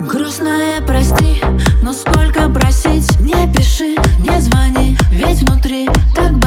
Грустная, прости, но сколько просить? Не пиши, не звони, ведь внутри так